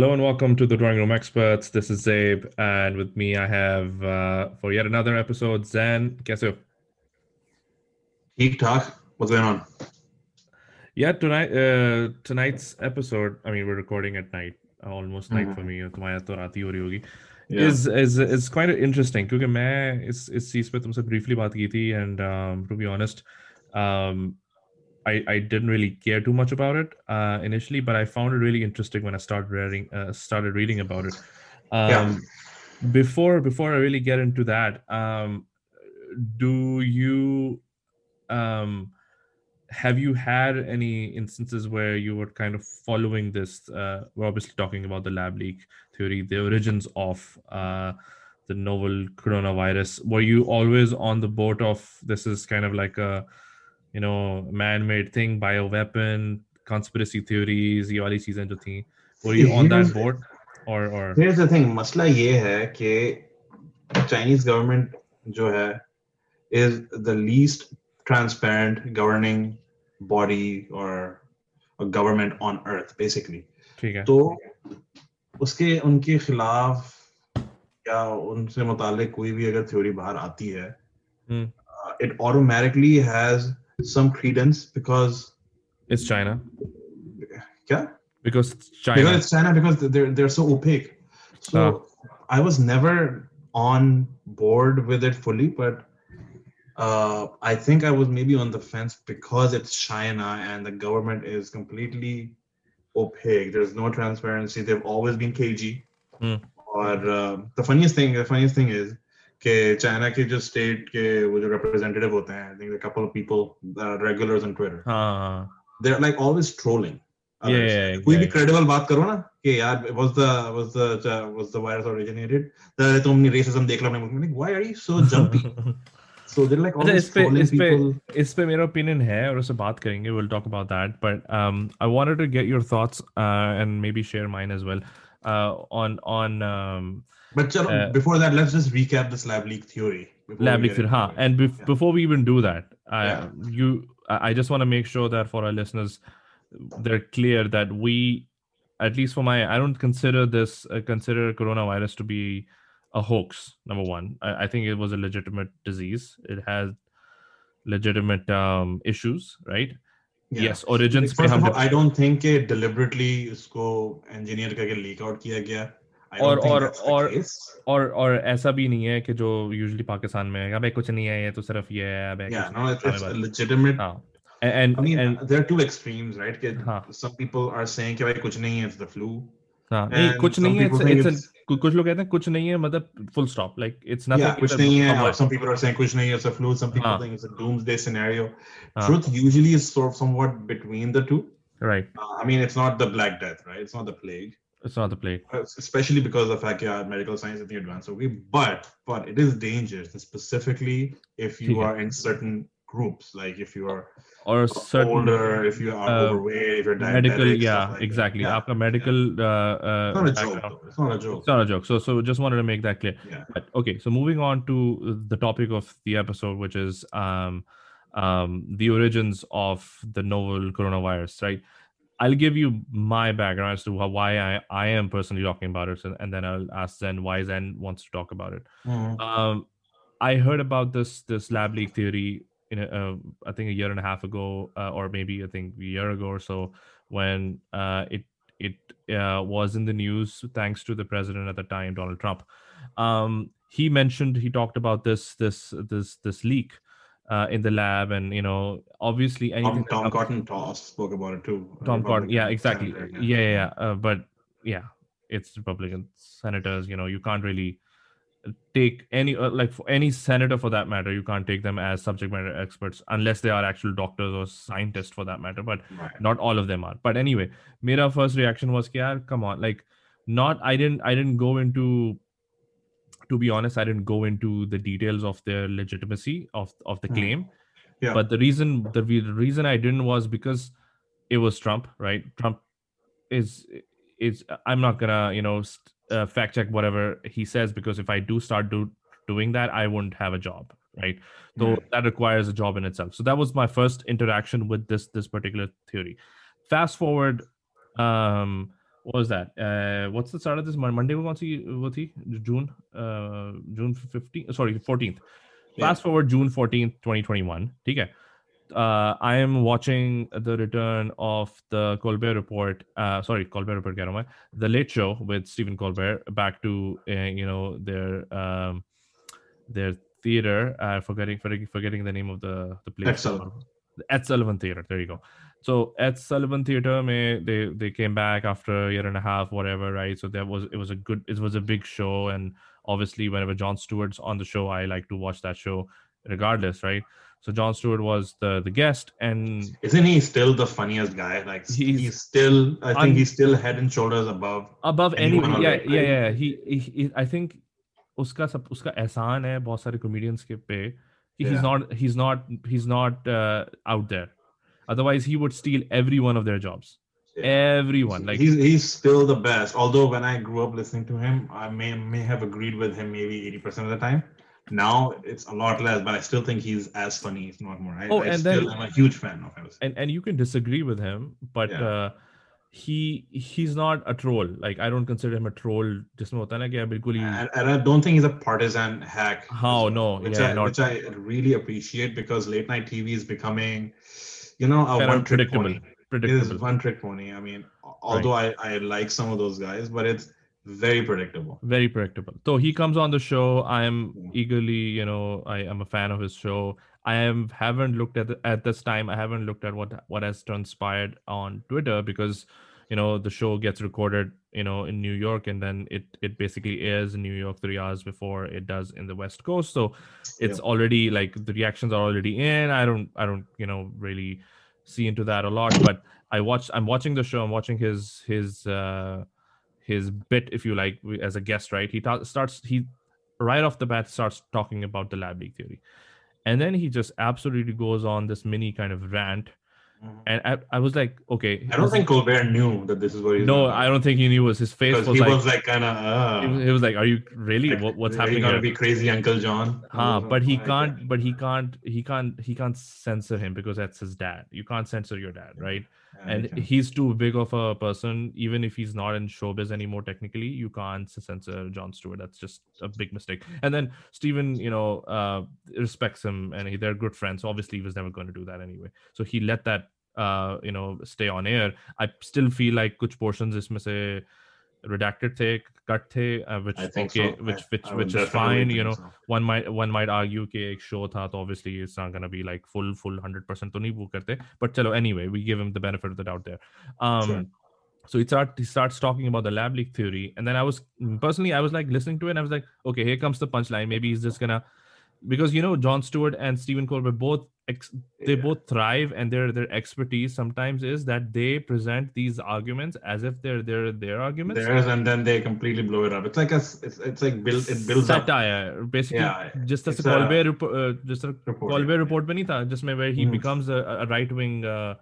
Hello and welcome to the Drawing Room Experts. This is Zaib, and with me I have uh, for yet another episode Zain. Guess who? talk. What's going on? Yeah, tonight uh, tonight's episode. I mean, we're recording at night, almost mm-hmm. night for me. तुम्हारा तो रात ही Is is is quite interesting because I इस इस चीज briefly बात की and um, to be honest. Um, I I didn't really care too much about it uh, initially, but I found it really interesting when I started reading uh, started reading about it. Um, Yeah. Before before I really get into that, um, do you um have you had any instances where you were kind of following this uh, we're obviously talking about the lab leak theory the origins of uh, the novel coronavirus were you always on the boat of this is kind of like a you know man-made thing bioweapon conspiracy theories ये वाली चीज़ें जो थी were you on that board or or Here's the thing. मसला ये है कि Chinese government जो है is the least transparent governing body or a government on earth basically. ठीक है तो उसके उनके खिलाफ या उनसे मुतालिक कोई भी अगर थ्योरी बाहर आती है Hmm. uh, it automatically has some credence because it's China Yeah. because it's China because it's China because they're they're so opaque. So I was never on board with it fully, but uh, I think I was maybe on the fence because it's China and the government is completely opaque. There's no transparency. They've always been cagey. Hmm. Or uh, the funniest thing, the funniest thing is के China के जो state के वो जो representative होते हैं I think a couple of people regulars on Twitter हाँ they are like always trolling कोई भी क्रेडिबल बात करो ना कि यार was the was the was the virus originated अरे तुमने रेसिज्म देख लिया मैंने why are you so jumpy So they're like अच्छा, इस पे इस पे इस पे मेरा ओपिनियन है और उससे बात करेंगे um uh, uh, on on um, but चलो Uh, before that let's just recap this lab leak theory before lab we leak get theory. Huh. into it. And bef- Yeah. before we even do that, I, Yeah. you, I I just want to make sure that for our listeners, they're clear that we, at least for my, I don't consider this uh, consider coronavirus to be a hoax. Number one, I, I think it was a legitimate disease. It has legitimate um, issues, right? Yeah. Yes, origins. पे First हम of all, I don't think कि deliberately इसको engineer करके leak out किया गया I don't और- और- और- और और ऐसा भी नहीं है कि जो यूजुअली पाकिस्तान में है अबे कुछ नहीं है ये तो सिर्फ़ ये है अबे a नहीं legitimate हाँ and I mean, and there are two extremes, right? कि हाँ. Some people are saying कि भाई कुछ नहीं है, it's the flu. हाँ नहीं कुछ नहीं है it's, it's it's- a, कुछ लोग कहते हैं कुछ नहीं है मतलब full stop like it's nothing yeah, कुछ नहीं है. some people are saying कुछ नहीं है, it's a flu. Some people हाँ. think it's a doomsday scenario. हाँ. Truth usually is sort of somewhat between the two. right Uh, I mean, it's not the Black Death, right? It's not the plague, it's not the plague. Uh, especially because of the fact yeah, medical science is the advanced okay, but but it is dangerous, specifically if you yeah. are in certain groups, like if you are or certain, older, if you are uh, overweight, if you're diabetic, medical, yeah, like exactly. That. Medical, yeah. Uh, uh, it's not a joke. It's not a joke. It's not a joke. So so just wanted to make that clear. Yeah. But okay, so moving on to the topic of the episode, which is um um the origins of the novel coronavirus, right? I'll give you my background as to why I, I am personally talking about it, and, then I'll ask Zain why Zain wants to talk about it. Mhm. Um, I heard about this this lab leak theory in a, uh, I think a year and a half ago, uh, or maybe I think a year ago or so, when uh, it it uh, was in the news thanks to the president at the time, Donald Trump. Um, he mentioned he talked about this this this this leak uh, in the lab, and you know, obviously anything. Tom, Tom Cotton Toss spoke about it too. Tom Cotton, yeah, exactly, senator, yeah, yeah, yeah. Uh, but yeah, it's Republican senators. You know, you can't really take any uh, like for any senator for that matter. You can't take them as subject matter experts unless they are actual doctors or scientists for that matter. But Right. not all of them are. But anyway, Mira first reaction was, "Yeah, come on, like not. I didn't. I didn't go into." To be honest, I didn't go into the details of their legitimacy of of the Hmm. claim. Yeah. But the reason the, re- the reason I didn't was because it was Trump, right? Trump is is I'm not gonna you know st- uh, fact check whatever he says because if I do start do doing that, I won't have a job, right? So Right. that requires a job in itself. So that was my first interaction with this this particular theory. Fast forward, um, was that? Uh, what's the start of this Mon- Monday? कौन सी वो थी June uh, June 15th sorry 14th. Yeah. Fast forward June 14th 2021. ठीक है. Uh, I am watching the return of the Colbert Report. Uh, sorry, Colbert Report. कह रहा हूँ मैं. The Late Show with Stephen Colbert back to uh, you know their um, their theater. Uh, forgetting forgetting forgetting the name of the the place. Ed Sullivan. The Ed Sullivan Theater. There you go. so Ed Sullivan Theater, may they they came back after a year and a half, whatever, right? So that was it was a good it was a big show, and obviously whenever Jon Stewart's on the show, I like to watch that show regardless, right? So Jon Stewart was the the guest, and isn't he still the funniest guy? Like he's, he's still, I think un- he's still head and shoulders above above anyone. Any, yeah, yeah, yeah. He, he, he, I think उसका सब उसका एहसान है बहुत सारे comedians के पे he's not he's not he's not uh, out there Otherwise, he would steal every one of their jobs. Yeah. Everyone, like he's he's still the best. Although when I grew up listening to him, I may may have agreed with him maybe eighty percent of the time. Now it's a lot less, but I still think he's as funny, if not more. i, oh, I and still am a huge fan of him. And and you can disagree with him, but yeah. uh, he he's not a troll. Like I don't consider him a troll. Just hota na ki and, and I don't think he's a partisan hack. How no? Which yeah, I, not... which I really appreciate because late night TV is becoming you know, a one trick predictable. pony. It is one trick pony. I mean, although I, I like some of those guys, but it's very predictable. very predictable so he comes on the show i am Yeah. eagerly you know i am a fan of his show i am haven't looked at the, at this time i haven't looked at what what has transpired on twitter because you know the show gets recorded you know in new york and then it it basically airs in new york three hours before it does in the west coast. So it's Yep. already like the reactions are already in. I don't i don't you know really see into that a lot but i watch i'm watching the show i'm watching his his uh his bit if you like as a guest right? He ta- starts he right off the bat starts talking about the lab leak theory. And then he just absolutely goes on this mini kind of rant and i, I was like okay I don't think Colbert knew that this is what he's no gonna i don't think he knew was his face because was he like. was like kind of uh, he was, he was like are you really? like, what, what's are you happening gonna be crazy Uncle John. Huh, but he can't but he can't he can't he can't censor him because that's his dad. You can't censor your dad right? yeah, and he he's too big of a person even if he's not in showbiz anymore technically you can't censor jon stewart. That's just a big mistake. And then stephen you know uh respects him and he, they're good friends. Obviously he was never going to do that anyway. So he let that uh you know stay on air. I still feel like kuch portions isme se redacted थे uh, which okay, so. which which I which is fine you know so. one might one might argue that एक show था obviously it's not gonna be like full full 100% तो नहीं वो karte. but चलो anyway we give him the benefit of the doubt there um sure. So he, start, he starts talking about the lab leak theory, and then I was personally I was like listening to it, and I was like, okay, here comes the punchline. Maybe he's just gonna, because you know Jon Stewart and Stephen Colbert both ex- they both thrive and their their expertise sometimes is that they present these arguments as if they're they're their arguments theirs and then they completely blow it up it's like a it's, it's like build it builds satire up. basically yeah, just as a Colbert report uh, just a report, Colbert report yeah. tha, just where he mm. becomes a, a right wing uh,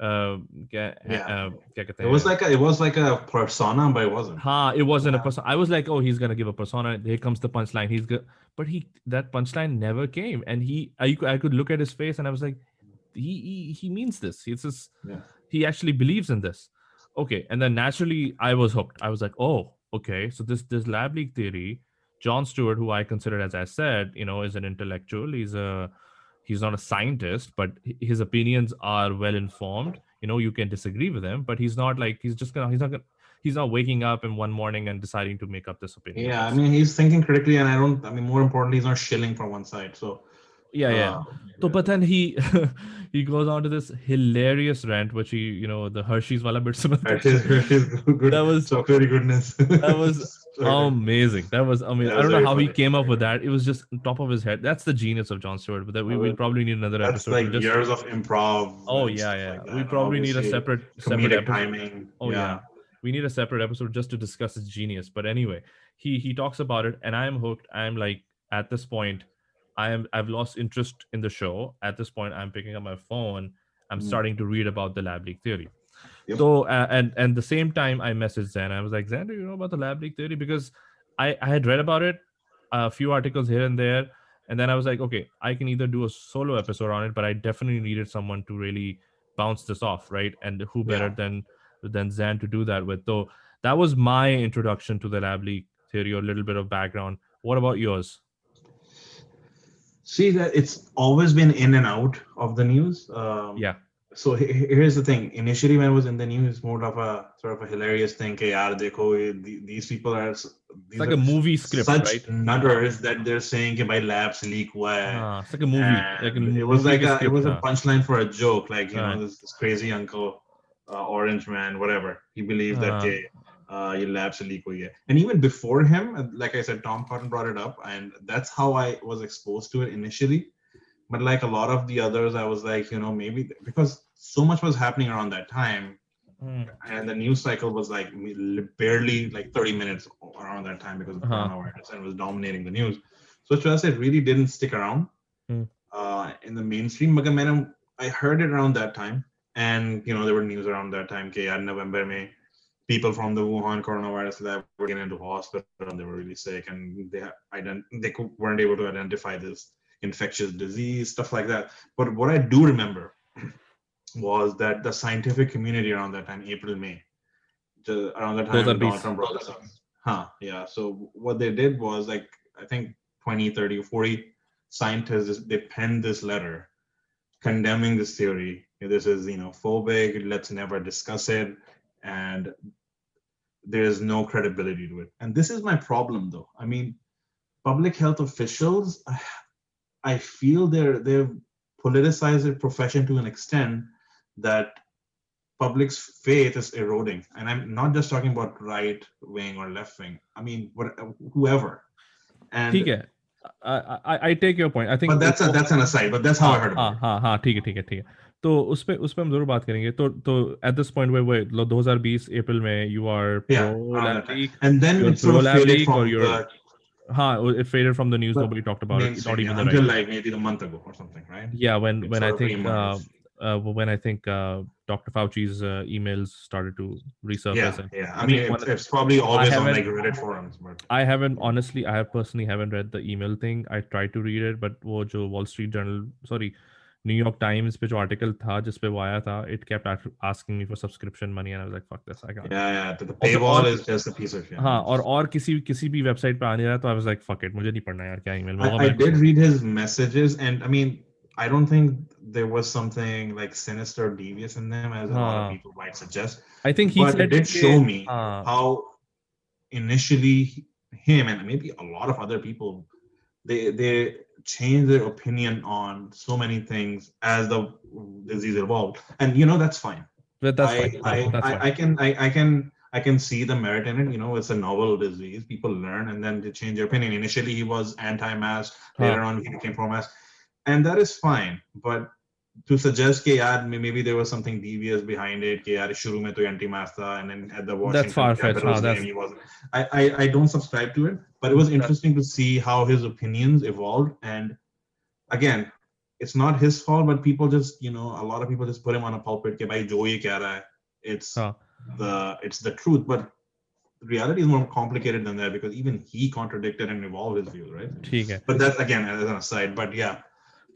uh, get, yeah. uh, it was like a, it was like a persona but it wasn't. Ha it wasn't yeah. a persona. I was like oh he's gonna give a persona. Here comes the punchline. He's good but he that punchline never came and he I, I could look at his face and i was like he he, he means this. He's just yeah. he actually believes in this. Okay and then naturally i was hooked. I was like oh okay so this this lab leak theory jon stewart who i considered as i said you know is an intellectual he's a he's not a scientist but his opinions are well informed you know you can disagree with him but he's not like he's just gonna he's not gonna he's not waking up in one morning and deciding to make up this opinion Yeah, I mean he's thinking critically, and I don't. I mean, more importantly, he's not shilling for one side. So yeah yeah uh, So, but then he he goes on to this hilarious rant, which he, you know, the Hershey's wala bit sunata. that is, that is good. That was- chocolatey goodness. that was amazing. That was amazing. That I don't know how he came up with that. It was just top of his head. That's the genius of Jon Stewart. But that we That will probably need another That's episode. like just, years of improv. oh yeah, yeah. like we probably need a separate separate episode. timing. Oh yeah. we need a separate episode just to discuss his genius. But anyway, he he talks about it, and I am hooked. I am like at this point, I am I've lost interest in the show. At this point, I'm picking up my phone. I'm Mm. starting to read about the lab leak theory. Yep. So uh, and and the same time, I messaged Zain. I was like, Zain, do you know about the lab leak theory? Because I I had read about it, a few articles here and there, and then I was like, okay, I can either do a solo episode on it, but I definitely needed someone to really bounce this off, right? And who better Yeah. than than Zain to do that with. So that was my introduction to the lab leak theory or a little bit of background what about yours See that it's always been in and out of the news. Um, yeah so here's the thing. Initially when it was in the news more of a sort of a hilarious thing. Hey, dekho, these people are these it's like are a movie script such right? nutters that they're saying hey, my labs leak why? Ah, it's like a movie like a it was like a, script, it was a punchline for a joke like you know this, this, crazy uncle uh, orange man whatever. He believed that ah. hey, uh, your labs leak oh, hoye. and even before him like i said tom cotton brought it up and that's how i was exposed to it initially. But like a lot of the others, I was like, you know, maybe because so much was happening around that time, Hmm. and the news cycle was like barely like 30 minutes around that time because of Uh-huh. coronavirus and it was dominating the news. So Trust it really didn't stick around Hmm. uh, in the mainstream. But I heard it around that time, and you know there were news around that time. Okay, in November, May, people from the Wuhan coronavirus lab were getting into hospital and they were really sick, and they ident- they weren't able to identify this infectious disease, stuff like that. But what I do remember was that the scientific community around that time, April, May, around that time, Donald. Trump brought this up. Huh, yeah. So what they did was like, I think 20, 30, 40 scientists, they penned this letter condemning this theory. This is, you know, phobic, let's never discuss it. And there's no credibility to it. And this is my problem though. I mean, public health officials, I, I feel they're they've politicized their profession to an extent that public's faith is eroding. And I'm not just talking about right wing or left wing. I mean, what, whoever. And ठीक है I, I I take your point I think but that's a, that's an aside. But that's how I heard हाँ about it. हाँ हाँ ठीक है ठीक है ठीक है तो उस पे उस पे हम जरूर बात करेंगे तो तो at this point way way 2020 April में you are Yeah, pro around that lab time. leak And then You're huh, it faded from the news. But Nobody talked about it. Not yeah, even the until like maybe a month ago or something, right? Yeah, when it's when I think uh, uh, when I think uh, Dr. Fauci's uh, emails started to resurface. Yeah, yeah. I, I mean, it's, it's, probably always on like Reddit forums. But I haven't honestly. I have personally haven't read the email thing. I tried to read it, but wo Wall Street Journal, sorry, New York Times पे जो article था जिस पे वो आया था it kept a- asking me for subscription money and I was like fuck this I can't yeah, yeah. The, the Also, paywall और- is just a piece of shit. हाँ और और किसी किसी भी वेबसाइट पे आने रहा तो आई वाज लाइक फक इट मुझे नहीं पढ़ना यार क्या ईमेल में I, होगा I मैं did read his messages, and I mean, I don't think there was something like sinister or devious in them, as a lot Huh. of people might suggest. I think he but said it did कि- show me हाँ how initially him and maybe a lot of other people they they changed their opinion on so many things as the disease evolved and you know that's fine but that's I, fine I, that's I, fine I can I, I can I can see the merit in it. You know, it's a novel disease. People learn and then they change their opinion. Initially, he was anti-mask. Later on, he became pro-mask, and that is fine. But to suggest that maybe there was something devious behind it. That yeah, shuru mein to anti-mask tha, and then at the Washington that's far fetched. No, that's... He was, I, I I don't subscribe to it, but it was interesting that's... to see how his opinions evolved. And again, it's not his fault, but people just you know a lot of people just put him on a pulpit. Ke bhai jo. It's huh. the it's the truth, but reality is more complicated than that because even he contradicted and evolved his view, right? But that's again as an aside. But yeah.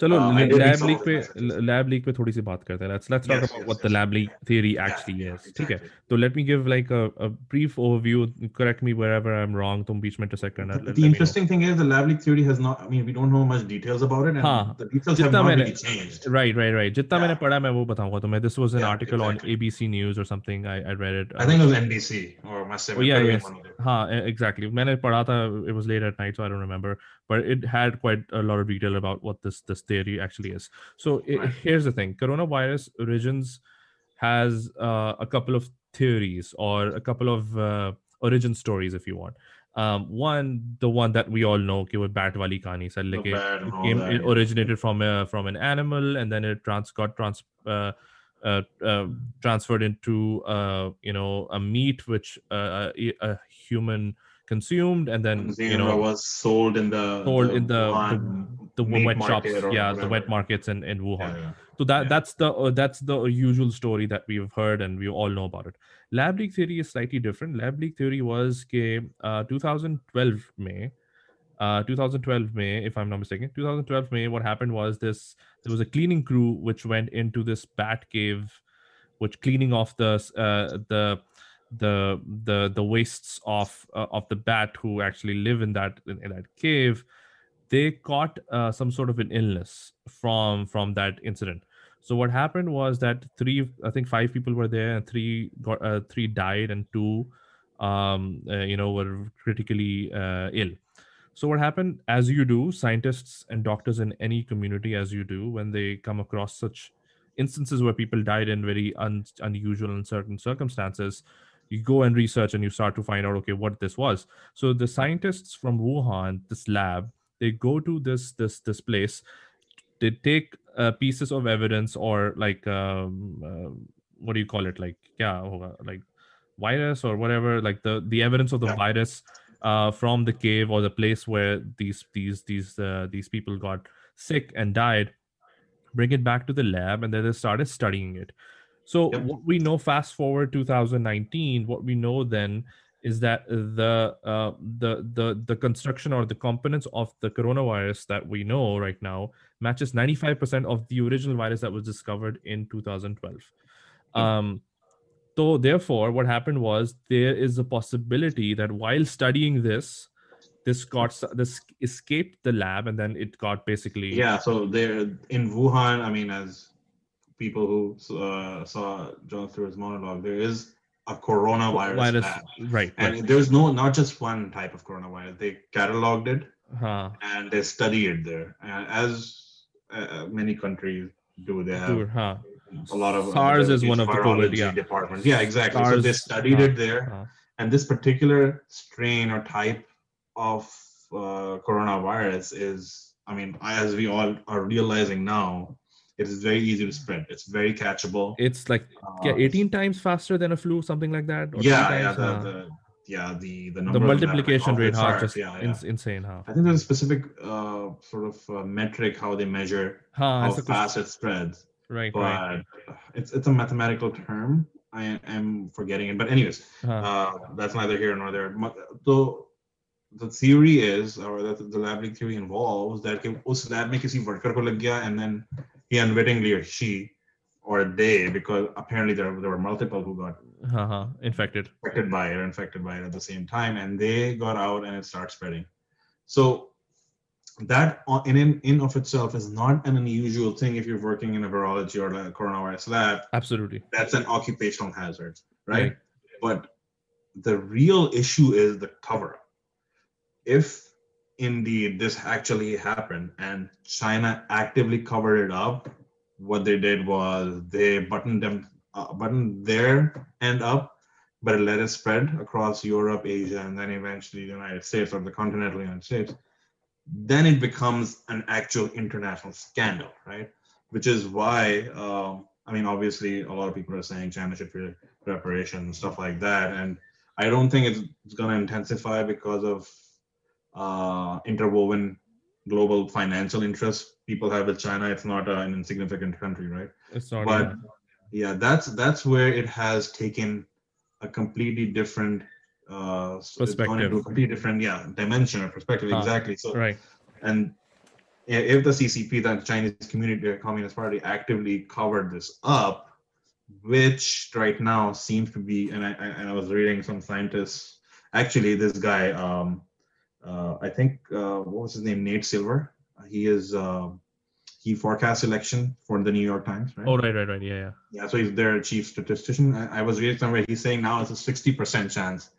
चलो Uh, I did read lab some leak of पे the messages. Lab leak पे थोड़ी सी बात करते हैं let's let's talk Yes, about yes, what the yes. Lab leak theory Yeah, actually is ठीक है exactly. तो let me give like a brief overview correct me wherever i'm wrong तुम बीच में intersect करना the, let- the let me know. interesting thing is the lab leak theory has not i mean we don't know much details about it and हाँ, the details have जितना not मैंने- really changed right right right जितना मैंने Yeah. पढ़ा मैं वो बताऊंगा तुम्हें this was an Yeah, article exactly. on abc news or something i, I read it i think it was nbc or must have Oh, yeah, been yes. one of them. हाँ e- exactly मैंने पढ़ा था it was late at night so I don't remember but it had quite a lot of detail about what this theory actually is. So it, here's the thing: coronavirus origins has uh, a couple of theories or a couple of uh, origin stories, if you want. Um, one, the one that we all know, okay, with bat wali kahani, said like it, it, came, that, it originated from a, from an animal, and then it trans got trans. Uh, uh, uh, transferred into uh, you know a meat which a, uh, uh, a, human consumed and then you know was sold in the sold in the- Wuhan the meat wet shops yeah the wet markets in, in wuhan. Yeah, yeah. so that yeah. that's the uh, that's the usual story that we've heard and we all know about it. Lab leak theory is slightly different. Lab leak theory was ke, uh, 2012 may uh, 2012 May, if I'm not mistaken, 2012 May, what happened was this there was a cleaning crew which went into this bat cave, which cleaning off the uh, the the the the wastes of uh, of the bat who actually live in that in, in that cave they caught uh, some sort of an illness from from that incident. So what happened was that three i think five people were there and three got uh, three died and two um, uh, you know were critically uh, ill. So what happened as you do scientists and doctors in any community as you do when they come across such instances where people died in very un- unusual and certain circumstances you go and research and you start to find out okay what this was. So the scientists from wuhan this lab they go to this this this place. They take uh, pieces of evidence or like um, uh, what do you call it? Like yeah like virus or whatever like the the evidence of the yeah. virus uh, from the cave or the place where these these these uh, these people got sick and died bring it back to the lab and then they started studying it so yep. what we know fast forward 2019 what we know then is that the uh, the the the construction or the components of the coronavirus that we know right now matches 95% of the original virus that was discovered in 2012 um so therefore what happened was there is a possibility that while studying this this got this escaped the lab and then it got basically yeah so there in wuhan i mean as people who uh, saw jon stewart's monologue there is a coronavirus Virus, right and right. there's no not just one type of coronavirus they cataloged it huh. and they study it there and as uh, many countries do they have huh. a lot of SARS is one of the COVID yeah. departments. Yeah, exactly. SARS, so they studied it there, and this particular strain or type of uh, coronavirus is, I mean, as we all are realizing now, it is very easy to spread. It's very catchable. It's like yeah, uh, 18 times faster than a flu, something like that. yeah, yeah, the, uh, the, yeah, the the the multiplication rate, how just yeah, yeah. insane, how I think there's a specific uh, sort of uh, metric how they measure huh, how fast it spreads. Right, but right. it's it's a mathematical term. I am forgetting it, but anyways, huh. uh, that's neither here nor there. So the theory is or that the lab leak theory involves that कि उस lab में किसी worker को लग गया and then he unwittingly or she or they because apparently there, there were multiple who got uh-huh. infected. infected by it or infected by it at the same time and they got out and it starts spreading. So that in, in in of itself is not an unusual thing if you're working in a virology or a coronavirus lab. Absolutely. That's an occupational hazard right, right. but the real issue is the cover. Up if indeed this actually happened and China actively covered it up, what they did was they buttoned them uh, buttoned their end up, but let it spread across Europe, Asia, and then eventually the United States or the continental United States. Then it becomes an actual international scandal, right? Which is why, um, I mean, obviously, a lot of people are saying China should pay reparations stuff like that, and I don't think it's, it's going to intensify because of uh, interwoven global financial interests people have with China. It's not uh, an insignificant country, right? It's not. But yeah, that's that's where it has taken a completely different uh, perspective, completely different yeah dimension or perspective. Ah, exactly. So right. And if the CCP, the Chinese Community Communist Party, actively covered this up, which right now seems to be, and I, and I was reading some scientists. Actually, this guy, um, uh, I think uh, what was his name? Nate Silver. He is uh, he forecasts election for the New York Times, right? Oh, right, right, right. Yeah, yeah. Yeah. So he's their chief statistician. I, I was reading somewhere he's saying now it's a sixty percent chance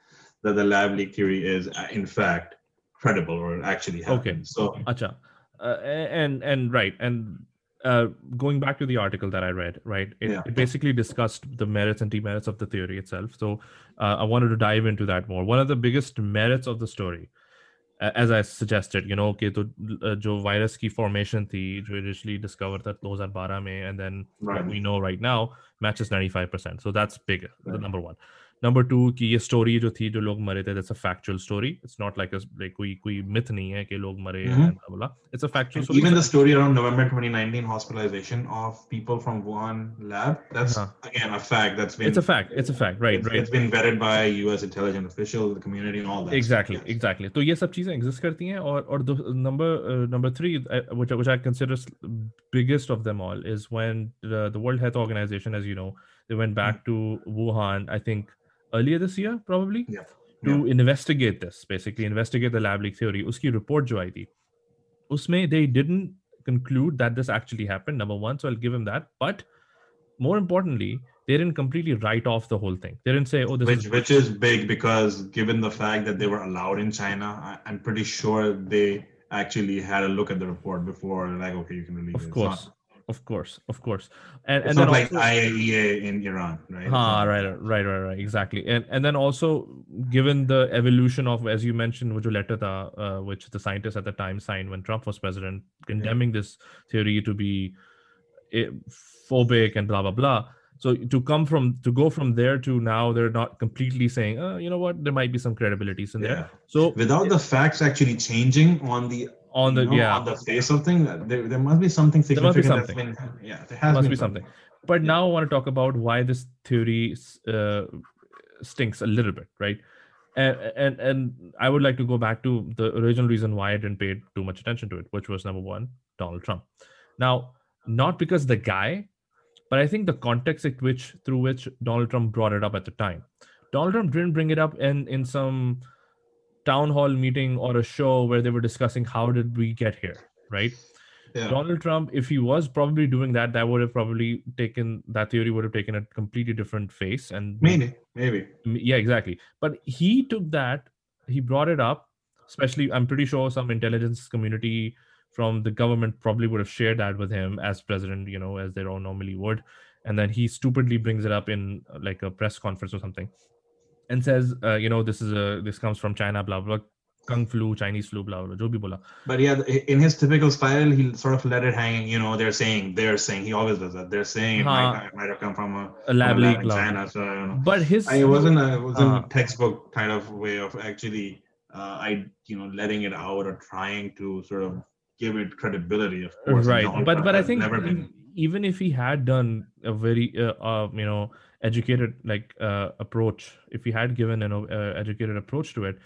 that the lab leak theory is uh, in fact credible or actually happened. Okay. So, Acha. Uh, and and right and uh, going back to the article that I read, right, it, yeah. it, basically discussed the merits and demerits of the theory itself. So uh, I wanted to dive into that more. One of the biggest merits of the story as I suggested, you know, कि तो जो virus की formation थी, जो initially discovered that 2012 में, and then right. we know right now matches 95%. So that's big, right. the number one. Number two कि ये story जो थी जो लोग मरे थे that's a factual story it's not like like कोई कोई मिथ नहीं है कि लोग मरे हैं बोला it's a factual story even the story around November 2019 hospitalization of people from Wuhan lab that's uh-huh. again a fact that's been it's a fact it's a fact right it's, right it's been vetted by US intelligence officials the community and all that exactly yes. exactly तो ये सब चीज़ें exist करती हैं और और number number 3 which which I consider biggest of them all is when the, the World Health Organization as you know they went back mm-hmm. to Wuhan I think earlier this year probably Yeah. to investigate this basically investigate the lab leak theory. Uski report jo aayi thi usme they didn't conclude that this actually happened number one so i'll give him that. But more importantly they didn't completely write off the whole thing. They didn't say oh this which is which is big because given the fact that they were allowed in China, I, I'm pretty sure they actually had a look at the report before, like, okay, you can release of it. course of course of course and, It's and then like also, IAEA in Iran, right? Ah, right, right, right, right, exactly. And and then also, given the evolution of, as you mentioned, tha, uh, which the scientists at the time signed when Trump was president, condemning this theory to be eh, phobic and blah blah blah. So to come from to go from there to now, they're not completely saying, oh, you know what, there might be some credibilities in Yeah. there. So Without the facts actually changing on the on the you know, yeah, on the face of thing, there, there must be something There must be significant. something. Been, yeah, there has must been be something. But now I want to talk about why this theory uh, stinks a little bit, right? And, and and I would like to go back to the original reason why I didn't pay too much attention to it, which was number one, Donald Trump. Now, not because the guy, but I think the context at which through which Donald Trump brought it up at the time. Donald Trump didn't bring it up in in some town hall meeting or a show where they were discussing how did we get here, right? Yeah. Donald Trump, if he was probably doing that, that would have probably taken that theory would have taken a completely different face. And Maybe, maybe. yeah, exactly. But he took that, he brought it up, especially, I'm pretty sure some intelligence community from the government probably would have shared that with him as president, you know, as they all normally would. And then he stupidly brings it up in like a press conference or something and says, uh, you know, this is a, this comes from China, blah, blah, Kung flu, Chinese flu, blah, blah, jo bola. But yeah, in his typical style, he sort of let it hang. You know, they're saying, they're saying. He always does that. They're saying it, Huh. might, it might have come from a, A lab from a leak, in. China. So I don't know. But his, I, it wasn't a it wasn't Uh. a textbook kind of way of actually, uh, I you know, letting it out or trying to sort of give it credibility. Of course, right but but i think never been even if he had done a very uh, uh, you know educated like uh, approach if he had given an uh, educated approach to it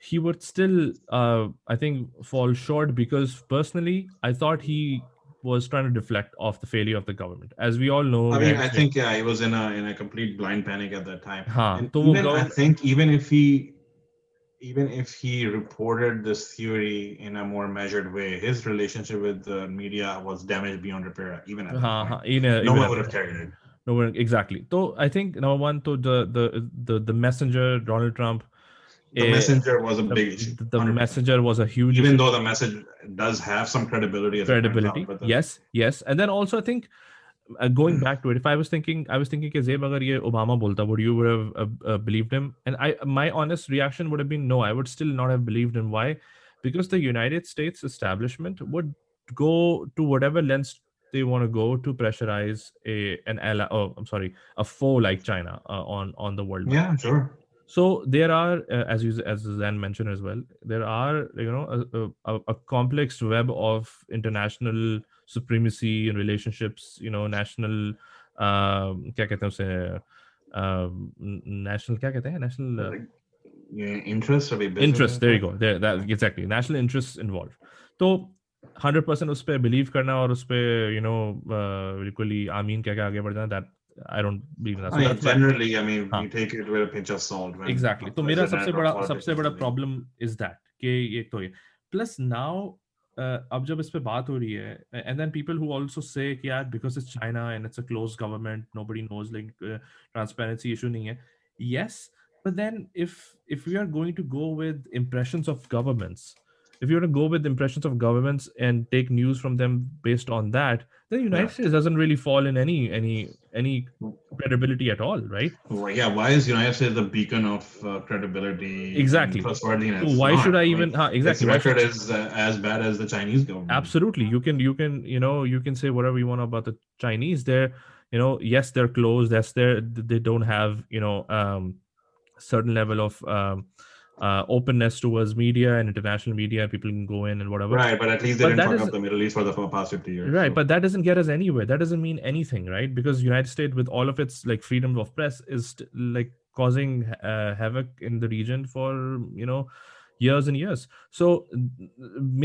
he would still uh, i think fall short because personally i thought he was trying to deflect off the failure of the government as we all know i mean i think yeah he was in a in a complete blind panic at that time huh. and even, i think even if he even if he reported this theory in a more measured way, his relationship with the media was damaged beyond repair. Even at that हाँ, point. हाँ, in no even one would have carried it. No one exactly. So I think number one, to the the the the messenger Donald Trump. The eh, messenger was a the, big issue. the 100%. messenger was a huge even though the message does have some credibility, out, credibility the- yes yes and then also i think uh, going hmm. back to it if i was thinking i was thinking okay, Zaib, agar ye obama bolta would you would have uh, uh, believed him? And i my honest reaction would have been no i would still not have believed him. Why? Because the united states establishment would go to whatever lengths they want to go to pressurize a an ally oh i'm sorry a foe like china uh, on on the world yeah market. sure. So there are, uh, as you as Zan mentioned as well, there are you know a, a, a complex web of international supremacy and relationships. You know, national um, क्या कहते हैं उसे um, national क्या कहते हैं uh, of a business. interest there you go there that exactly national interests involved तो 100% उस पर बिलीव करना और उस पर you know uh, बिल्कुल ही आमीन कह के आगे बढ़ जाना that I don't believe in that. I So mean, that's why- generally, I mean, हाँ. you take it with a pinch of salt. when exactly a तो मेरा president सबसे or बड़ा politician सबसे बड़ा is प्रॉब्लम इज दैट कि ये तो ये प्लस नाउ अब जब इस पे बात हो रही है and then people who also say कि यार because it's China and it's a close government nobody knows like transparency issue नहीं है yes but then if if we are going to go with impressions of governments if you were to go with impressions of governments and take news from them based on that then the united Yeah. states doesn't really fall in any any any credibility at all right Well, yeah, why is United States the beacon of uh, credibility? Exactly. Trustworthiness. Why Not. should I even? Huh, Its exactly. Should- record is uh, as bad as the Chinese government. absolutely you can you can you know you can say whatever you want about the chinese they're you know yes they're closed yes they're they don't have you know um certain level of um uh openness towards media and international media people can go in and whatever Right, but at least they But didn't that fuck is- up the Middle East for the for the past 50 years. right so- but that doesn't get us anywhere that doesn't mean anything right because united states with all of its like freedom of press is st- like causing uh, havoc in the region for you know years and years so n-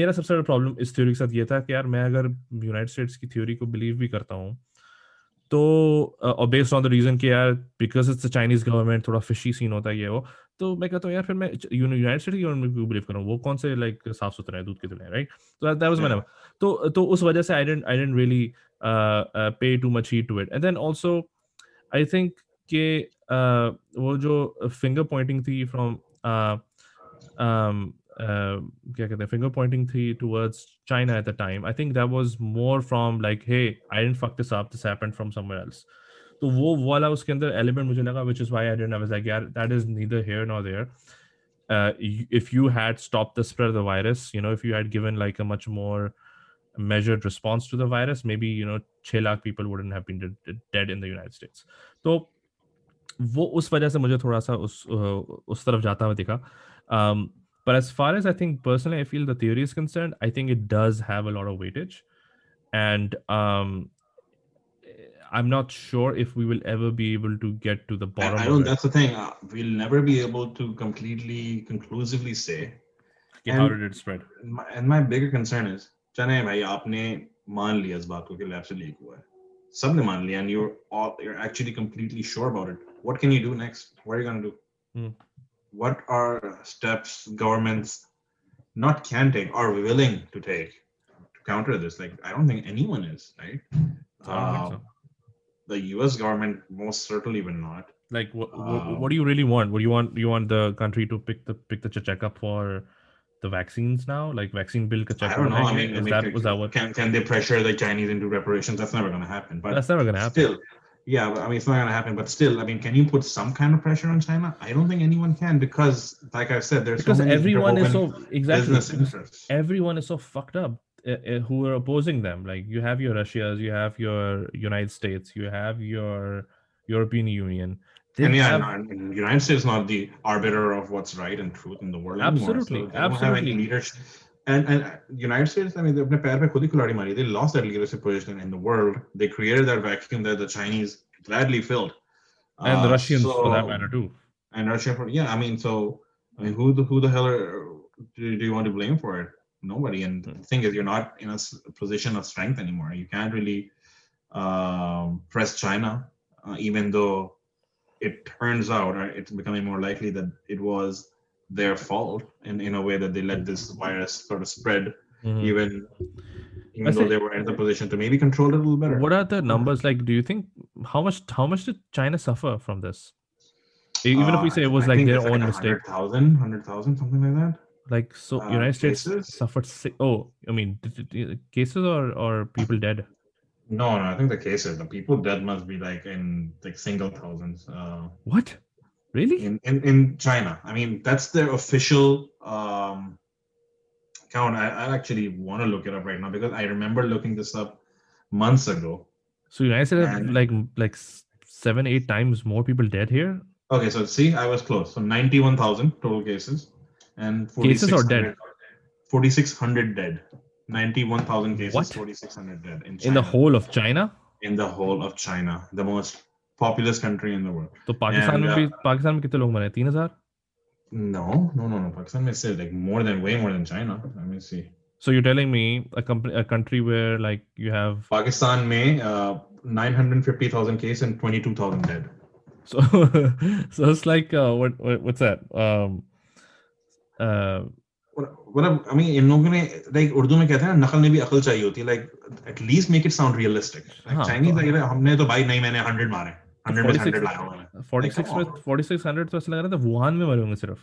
मेरा सबसे बड़ा problem इस theory के साथ ये था कि यार मैं अगर यूनाइटेड स्टेट्स की थ्योरी को बिलीव भी करता हूँ तो और बेस्ड ऑन द रीजन कि यार because it's the Chinese government थोड़ा फिशी सीन होता है ये वो तो मैं कहता हूँ यार फिर मैं यूनाइटेड स्टेट गवर्नमेंट को बिलीव करूँ वो कौन से लाइक साफ़ सुथरा है दूध के दुनिया राइट तो दैट वाज माय तो तो उस वजह से I didn't I didn't really pay too much heed to it and then also I think कि uh, वो जो फिंगर पॉइंटिंग थी फ्रॉम um, uh, क्या कहते हैं finger pointing थी towards China at the time. I think that was more from like, hey, I didn't fuck this up. This happened from somewhere else. तो वो वाला उसके अंदर एलिमेंट मुझे लगा which is why I didn't I was like यार that is neither here nor there uh, if you had stopped the spread of the virus you know if you had given like a much more measured response to the virus maybe you know 6 lakh people wouldn't have been dead in the United States तो वो उस वजह से मुझे थोड़ा सा उस उस तरफ जाता हुआ दिखा um, but as far as I think personally, I feel the theory is concerned, I think it does have a lot of weightage. And um, I'm not sure if we will ever be able to get to the bottom. I, don't. That's the thing. Uh, we'll never be able to completely, conclusively say. Yeah, how did it spread? My, and my bigger concern is, चने भाई आपने मान लिया इस बात को कि lab से लीक हुआ है सबने मान लिया and you're all you're actually completely sure about it what can you do next what are you going to do hmm what are steps governments not can take or willing to take to counter this? Like, I don't think anyone is, right? Uh, so. The U.S. government most certainly will not. Like, what, uh, what do you really want? What do you want? You want the country to pick the pick the checkup for the vaccines now? Like vaccine bill? I don't know. I mean, is I mean, that was that what? Can can they pressure the Chinese into reparations? That's never going to happen. But that's never going to happen. Still, yeah, I mean, it's not going to happen. But still, I mean, can you put some kind of pressure on China? I don't think anyone can because, like I said, there's because so everyone is so exactly everyone is so fucked up uh, uh, who are opposing them like you have your russias you have your united states you have your european union they and yeah, have, and United States is not the arbiter of what's right and truth in the world absolutely, anymore. So absolutely. leadership. And and United States, I mean, they. They lost their leadership position in the world. They created that vacuum that the Chinese gladly filled, and the uh, Russians so, for that matter too. And Russia, for, yeah, I mean, so I mean, who the who the hell are, do, do you want to blame for it? Nobody. And the thing is, you're not in a position of strength anymore. You can't really um, press China, uh, even though it turns out, or it's becoming more likely that it was their fault in, in a way that they let this virus sort of spread mm-hmm. even even though they were in the position to maybe control it a little better what are the numbers like do you think how much how much did china suffer from this even uh, if we say it was I like their own like mistake 100000 100000 something like that like so uh, united states cases? suffered six, oh i mean cases or or people dead no no i think the cases the people dead must be like in like single thousands uh what Really? In, in, in China. I mean, that's their official um, count. I, I actually want to look it up right now because I remember looking this up months ago. So United States have like like seven, eight times more people dead here. Okay, so see, I was close. So ninety-one thousand total cases, and cases dead. 4600 dead. 91000 cases 4600 dead in, China. in the whole of china? In the whole of china. The most populous country in the world. So pakistan and, mein uh, pakistan mein log 3000 no no no no. Pakistan is say like more than way more than china. Let me see. So you're telling me a company a country where like you have pakistan May uh, 950000 cases and 22000 dead. So so it's like uh, what, what what's that? Um मतलब I mean इन लोगों ने like Urdu में कहते हैं ना नकल में भी अकल चाहिए होती है it sound realistic like हाँ, Chinese like हमने तो भाई नहीं मैंने 100 मारे 100 में 100 लाया हूँ मैंने 46 में 4600 तो ऐसा लग रहा था वुहान में मरे होंगे सिर्फ़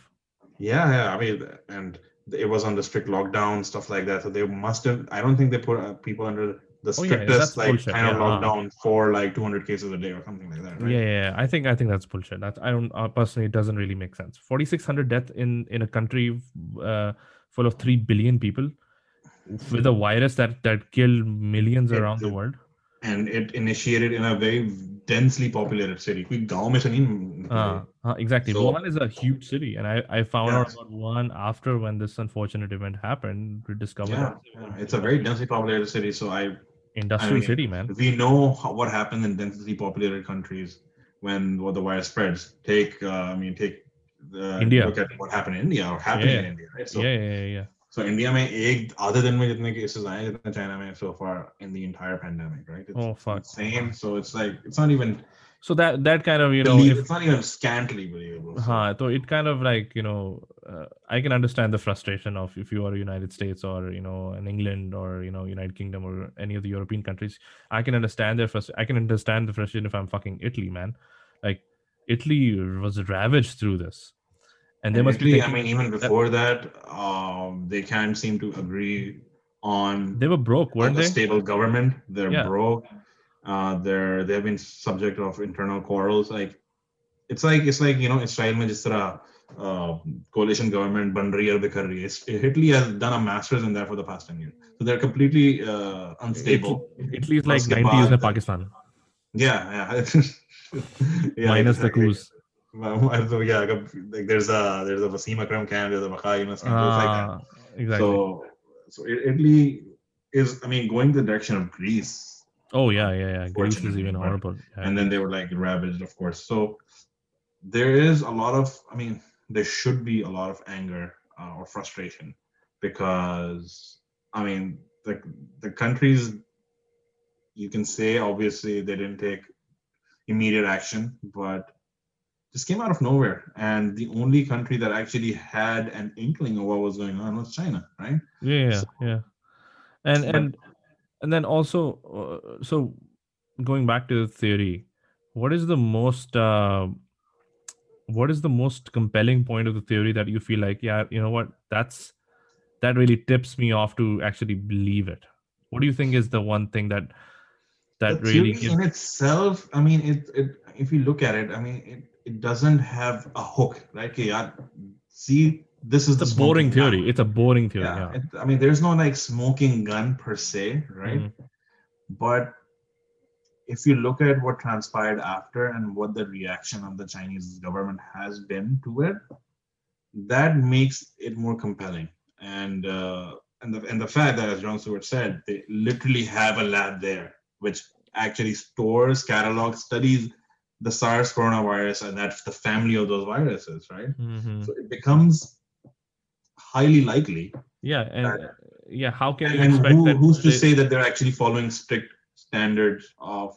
yeah yeah I mean and it was the strict lockdown stuff like that so they must have I don't think they put uh, people under the strictest oh, yeah, like bullshit. kind of yeah, lockdown uh, for like 200 cases a day or something like that right? yeah, yeah i think i think that's bullshit. That's i don't uh, personally it doesn't really make sense. 4600 death in in a country uh, full of 3 billion people with a virus that that killed millions it, around the world. And it initiated in a very densely populated city. Uh, uh, exactly. So, Wuhan is a huge city and i i found yeah. out about one after when this unfortunate event happened we discovered yeah, yeah, it's a very densely populated city so i industrial I mean, city man we know how, what happens in densely populated countries when what the virus spreads take uh, i mean take uh, India. look at what happened in India or happening yeah. in India, right? So, yeah, yeah, yeah. So India में एक आधे दिन में जितने cases आए जितने China में so far in the entire pandemic, right? It's Oh fuck. insane. So it's like it's not even so that that kind of you know if, it's not even scantily believable. So, Huh, so it kind of like you know, uh, I can understand the frustration of if you are United States or you know in England or you know United Kingdom or any of the European countries. I can understand their frustration. I can understand the frustration if I'm fucking Italy, man. Like Italy was ravaged through this, and they and must be. Italy, I mean, even before that, um, they can't seem to agree on they were broke, weren't a they? stable government. They're Yeah. broke. Uh, they're they've been subject of internal quarrels. Like it's like it's like you know Israel में जिस तरह coalition government बन रही है बिखर Italy has done a masters in that for the past 10 years. So they're completely uh, unstable. Italy, is like ninety years in Pakistan. Yeah yeah, yeah minus exactly. the coups. Well, yeah like there's a there's a Wasim Akram camp there's a Waqar Younis camp ah, like that. Ah, exactly. So so Italy is I mean going the direction of Greece oh yeah, yeah, yeah. Greece is even horrible. Yeah. and then they were like ravaged, of course. So, there is a lot of, I mean, there should be a lot of anger uh, or frustration because, I mean, the the countries, you can say obviously they didn't take immediate action, but just came out of nowhere, and the only country that actually had an inkling of what was going on was China, right? yeah yeah, So- yeah and and and then also uh, so going back to the theory what is the most uh, what is the most compelling point of the theory that you feel like yeah you know what that's that really tips me off to actually believe it what do you think is the one thing that that the really gives in itself, I mean, it, it if you look at it, I mean, it, it doesn't have a hook, right? Okay, see, this is it's the boring smoking gun. theory it's a boring theory Yeah, yeah, it- I mean, there's no like smoking gun per se, right? Mhm. But if you look at what transpired after and what the reaction of the Chinese government has been to it, that makes it more compelling. And uh, and the and the fact that, as Jon Stewart said, they literally have a lab there which actually stores, catalogs, studies the SARS coronavirus, and that's the family of those viruses, right? Mhm. So it becomes highly likely. yeah and that- yeah how can And, you and expect who, that who's to they- say that they're actually following strict standards of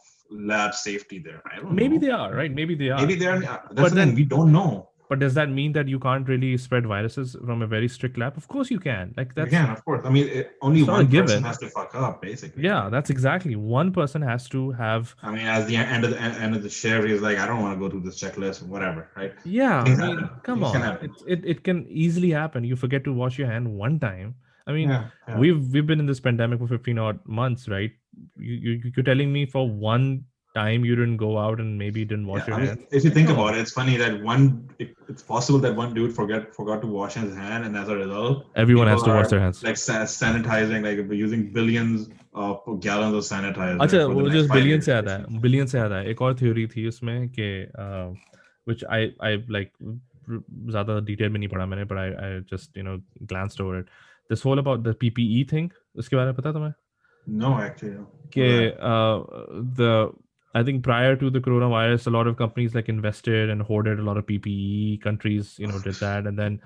lab safety there? I don't maybe know. they are right maybe they are Maybe they're. That's But the then- thing. We don't know. But does that mean that you can't really spread viruses from a very strict lab? Of course you can. Like that's Again, of course. I mean, it, only It's not a one person has to fuck up, basically. yeah, that's exactly. One person has to have I mean, as the end of the end of the shift, he's like, I don't want to go through this checklist, whatever, right? yeah. I mean, come Things on. It, it it can easily happen. You forget to wash your hand one time. I mean, yeah, yeah. we've we've been in this pandemic for 15 odd months, right? You, you you're telling me for one time you didn't go out and maybe didn't wash Yeah, your I mean, hands. if you think Come about on. it, it's funny that one. It, it's possible that one dude forget forgot to wash his hand, and as a result, Everyone has to people wash are, their hands. like sa- sanitizing, like we're using billions of gallons of sanitizer. अच्छा for the वो next जो five billion years, से आता basically. है billion से आता है एक और थ्योरी थी उसमें कि which I I like ज़्यादा डिटेल में नहीं पढ़ा मैंने but I I just you know glanced over it this whole about the PPE thing उसके बारे में पता तुम्हें No, actually, no. कि uh, the I think prior to the coronavirus a lot of companies like invested and hoarded a lot of PPE countries you know did that and then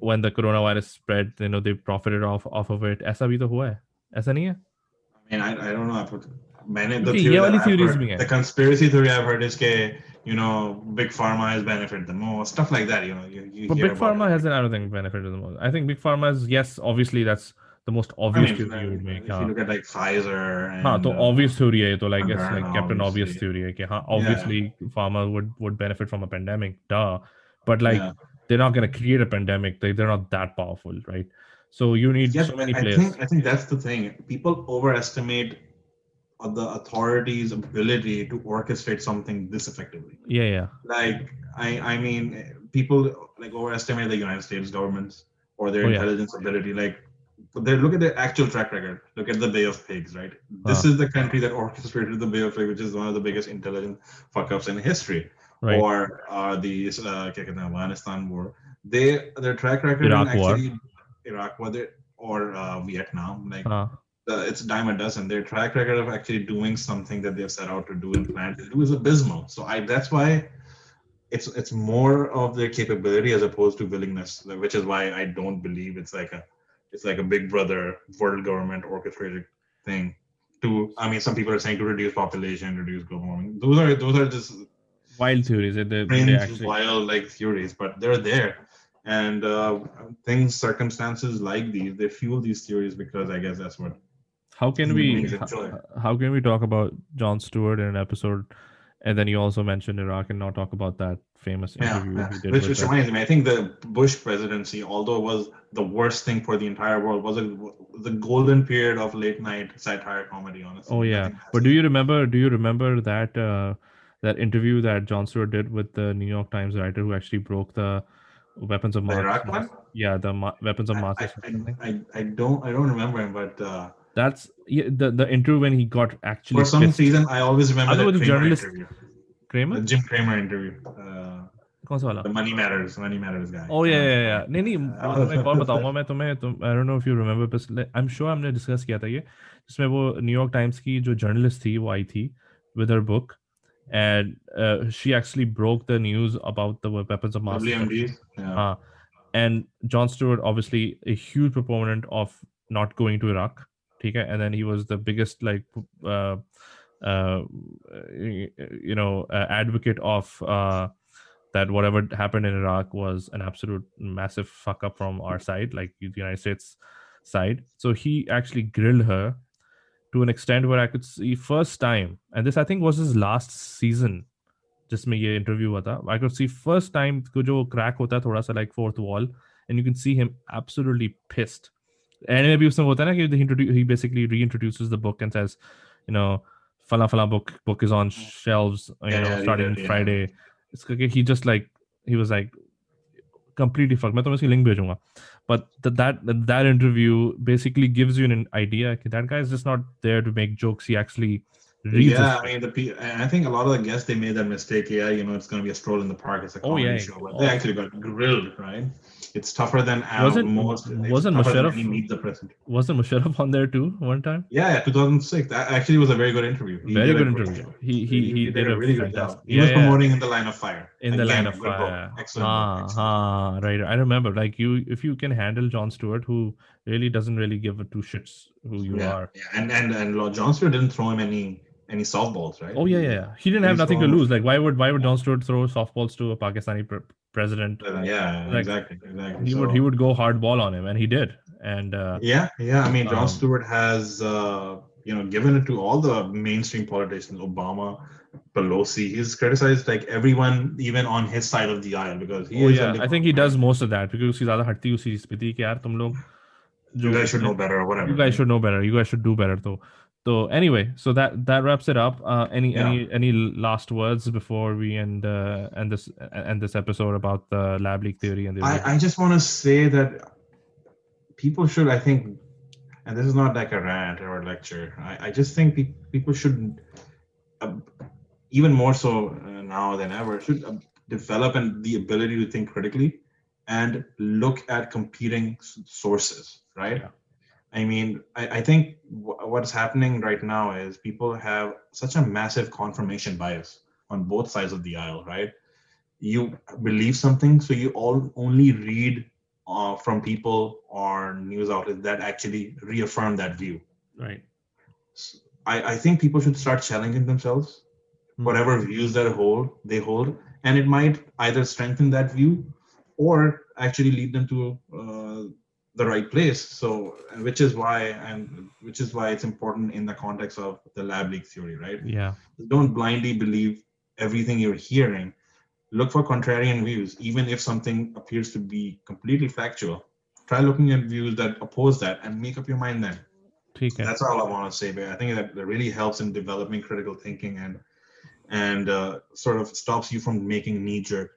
when the coronavirus spread you know they profited off off of it ऐसा भी तो हुआ है ऐसा नहीं है I mean, I, I don't know. I put many the Okay, theory ये that वाली I've theories heard- भी हैं. the conspiracy theory I've heard is that you know big pharma has benefited the most, stuff like that. You know, you, you But hear big about pharma it. hasn't, I don't think, benefited the most. I think big pharma is, yes, obviously that's the most I obvious mean, theory you would make. if हाँ you look at like Pfizer and हाँ तो uh, obvious theory है ये तो like it's Moderna, like kept an obvious obviously. theory है कि हाँ obviously pharma would would benefit from a pandemic duh but like yeah. they're not going to create a pandemic they, they're not that powerful right so you need Yes, so many I players think I think that's the thing. People overestimate uh, the authorities' ability to orchestrate something this effectively. yeah yeah Like I I mean, eh, people like overestimate the United States governments or their Oh, yeah. intelligence ability. Like they look at the actual track record. Look at the Bay of Pigs, right? This is the country that orchestrated the Bay of Pigs, which is one of the biggest intelligence fuck ups in history. Right. Or uh, the uh, Afghanistan war. They their track record Iraq actually war. Iraq war or uh, Vietnam, like huh. it's dime a dozen. Their track record of actually doing something that they've set out to do and plan to do is abysmal. So I that's why it's it's more of their capability as opposed to willingness, which is why I don't believe it's like a it's like a big brother world government orchestrated thing. To I mean, some people are saying to reduce population, reduce global warming. Those are those are just Wild theories. They, they, they actually, wild like theories, but they're there. And uh, things, circumstances like these, they fuel these theories because I guess that's what how can we how, how can we talk about Jon Stewart in an episode, and then you also mentioned Iraq and not talk about that famous Yeah, interview yeah. he did which, with which the- reminds me, I think the Bush presidency, although it was the worst thing for the entire world, was a, the golden period of late night satire comedy. Honestly, Oh yeah, but do you remember? Do you remember that uh, that interview that Jon Stewart did with the New York Times writer who actually broke the weapons of The mass? Iraq one? Yeah, the ma- weapons of mass. I, I. I, I don't I don't remember him, but uh, that's the the interview when he got actually. For some pissed. reason, I always remember the Cramer journalist, interview. Cramer? The Jim Cramer interview. Uh, कौन सा वाला money matters money matters guy oh yeah yeah yeah नहीं uh, नहीं मैं एक और बताऊंगा मैं तुम्हें तुम I don't know if you remember पिछले आई एम श्योर हमने डिस्कस किया था ये जिसमें वो की जो जर्नलिस्ट थी वो आई थी with her book and she actually broke the news about John Stuart a huge proponent of not going to iraq Okay, and then he was the biggest like uh, uh, you know uh, advocate of uh, that whatever happened in Iraq was an absolute massive fuck up from our side, like the United States side. So he actually grilled her to an extent where I could see first time, and this I think was his last season. जिसमें ये interview हुआ था I could see first time को जो crack होता है थोड़ा सा like fourth wall and you can see him absolutely pissed and में भी उसमें होता है ना कि he basically reintroduces the book and says you know fala fala book book is on shelves you Yeah, know yeah, he starting did, yeah. Friday it's like he just like he was like completely fucked मैं तुम्हें इसकी link भेजूंगा but th- that that interview basically gives you an idea that that guy is just not there to make jokes he actually reads yeah, his- I mean, the pe- and I think a lot of the guests they made that mistake. Yeah, you know, it's going to be a stroll in the park. It's a Oh, comedy yeah. show, but they Oh. actually got grilled, right? It's tougher than Al Wasn't- most. wasn't Musharraf- Meet the President? wasn't Musharraf on there too one time Yeah, yeah, 2006. That actually was a very good interview. He very good interview. job. He he he, did, a really good job. He yeah, was yeah. promoting in the line of fire. in the line of good book. fire. Excellent. book, Ah, excellent. ah, right. I remember. Like you, if you can handle Jon Stewart, who really doesn't really give a two shits who you yeah, are. yeah, and and and Lord Jon Stewart didn't throw him any any softballs, right? Oh yeah, yeah, yeah. He didn't have nothing to lose. Like why would why would Jon Stewart throw softballs to a Pakistani president? Uh, Yeah, Like, exactly, exactly. He would So- he would go hard ball on him, and he did. And uh, Yeah, yeah. I mean, John Um, Stewart has, uh, you know, given it to all the mainstream politicians, Obama, Pelosi. He's criticized like everyone, even on his side of the aisle, because he oh is. a yeah, I liberal, think he right? does most of that because उसकी ज़्यादा हटती उसी चीज़ पे थी कि यार तुम लोग You guys should know better, or whatever. you guys should know better. You guys should do better. So, so anyway, so that that wraps it up. Uh, any Yeah. any any last words before we end uh, end this end this episode about the lab leak theory and the I, I just want to say that people should, I think, and this is not like a rant or a lecture. I, I just think pe- people should, uh, even more so uh, now than ever, should uh, develop and the ability to think critically and look at competing s- sources, right? Yeah. I mean, I, I think w- what's happening right now is people have such a massive confirmation bias on both sides of the aisle, right? You believe something, so you all only read uh, from people or news outlets that actually reaffirm that view. right. I I think people should start challenging themselves, Hmm. whatever views that hold they hold, and it might either strengthen that view or actually lead them to uh, the right place. So, uh, which is why and which is why it's important in the context of the lab leak theory, right? Yeah. Don't blindly believe everything you're hearing. Look for contrarian views, even if something appears to be completely factual. Try looking at views that oppose that and make up your mind then. So that's all I want to say, but I think that, that really helps in developing critical thinking and and uh, sort of stops you from making knee jerk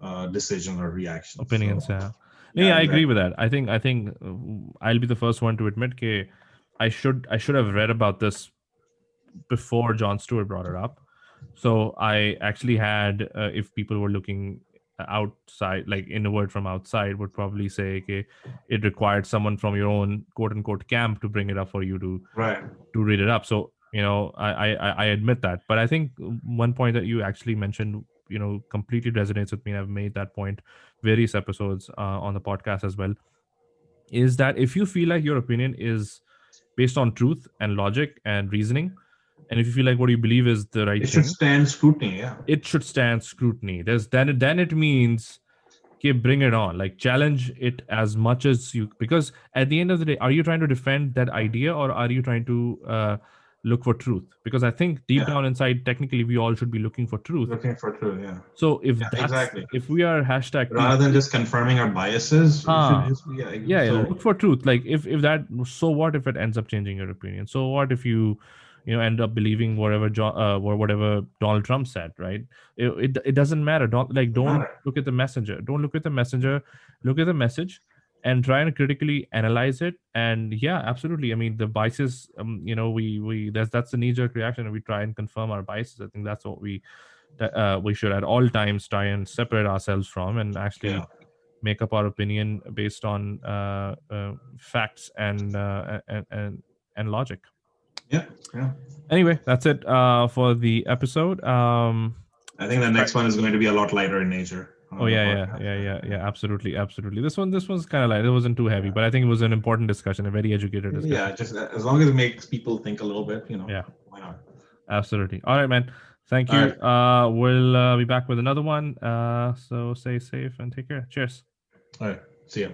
uh, decisions or reactions. Opinions, so, yeah yeah, Yeah, I agree with that. I think I think uh, I'll be the first one to admit that I should I should have read about this before Jon Stewart brought it up. So I actually had, uh, if people were looking outside, like in a word from outside, would probably say, okay, it required someone from your own quote unquote camp to bring it up for you to Right. to read it up. So you know, I I- I admit that. But I think one point that you actually mentioned, you know, completely resonates with me. and I've made that point various episodes uh, on the podcast as well. is that if you feel like your opinion is based on truth and logic and reasoning and if you feel like what you believe is the right It thing should stand scrutiny. Yeah. it should stand scrutiny there's then it then it means okay bring it on like challenge it as much as you because at the end of the day are you trying to defend that idea or are you trying to uh, look for truth because i think deep Yeah. down inside technically we all should be looking for truth Looking for truth. Yeah. so if Yeah, that's exactly. if we are hashtag truth, Rather than just confirming our biases. Ah. yeah. yeah, yeah so- look for truth like if if that so what if it ends up changing your opinion so what if you you know end up believing whatever John, uh, or whatever donald trump said right it, it, it doesn't matter don't like don't look at the messenger don't look at the messenger look at the message and try and critically analyze it and yeah absolutely i mean the biases um, you know we we that's that's the knee jerk reaction and we try and confirm our biases i think that's what we uh, we should at all times try and separate ourselves from and actually Yeah. make up our opinion based on uh, uh, facts and, uh, and and and logic. Yeah. Yeah. Anyway, that's it uh, for the episode. Um, I think the next one is going to be a lot lighter in nature. Oh yeah, yeah, yeah, yeah, yeah. Absolutely, absolutely. This one, this one's kind of light. It wasn't too heavy, but I think it was an important discussion, a very educated discussion. Yeah, just as long as it makes people think a little bit, you know. Yeah. Why not? Absolutely. All right, man. Thank you. All Uh, we'll uh, be back with another one. Uh, so stay safe and take care. Cheers. All right. See ya.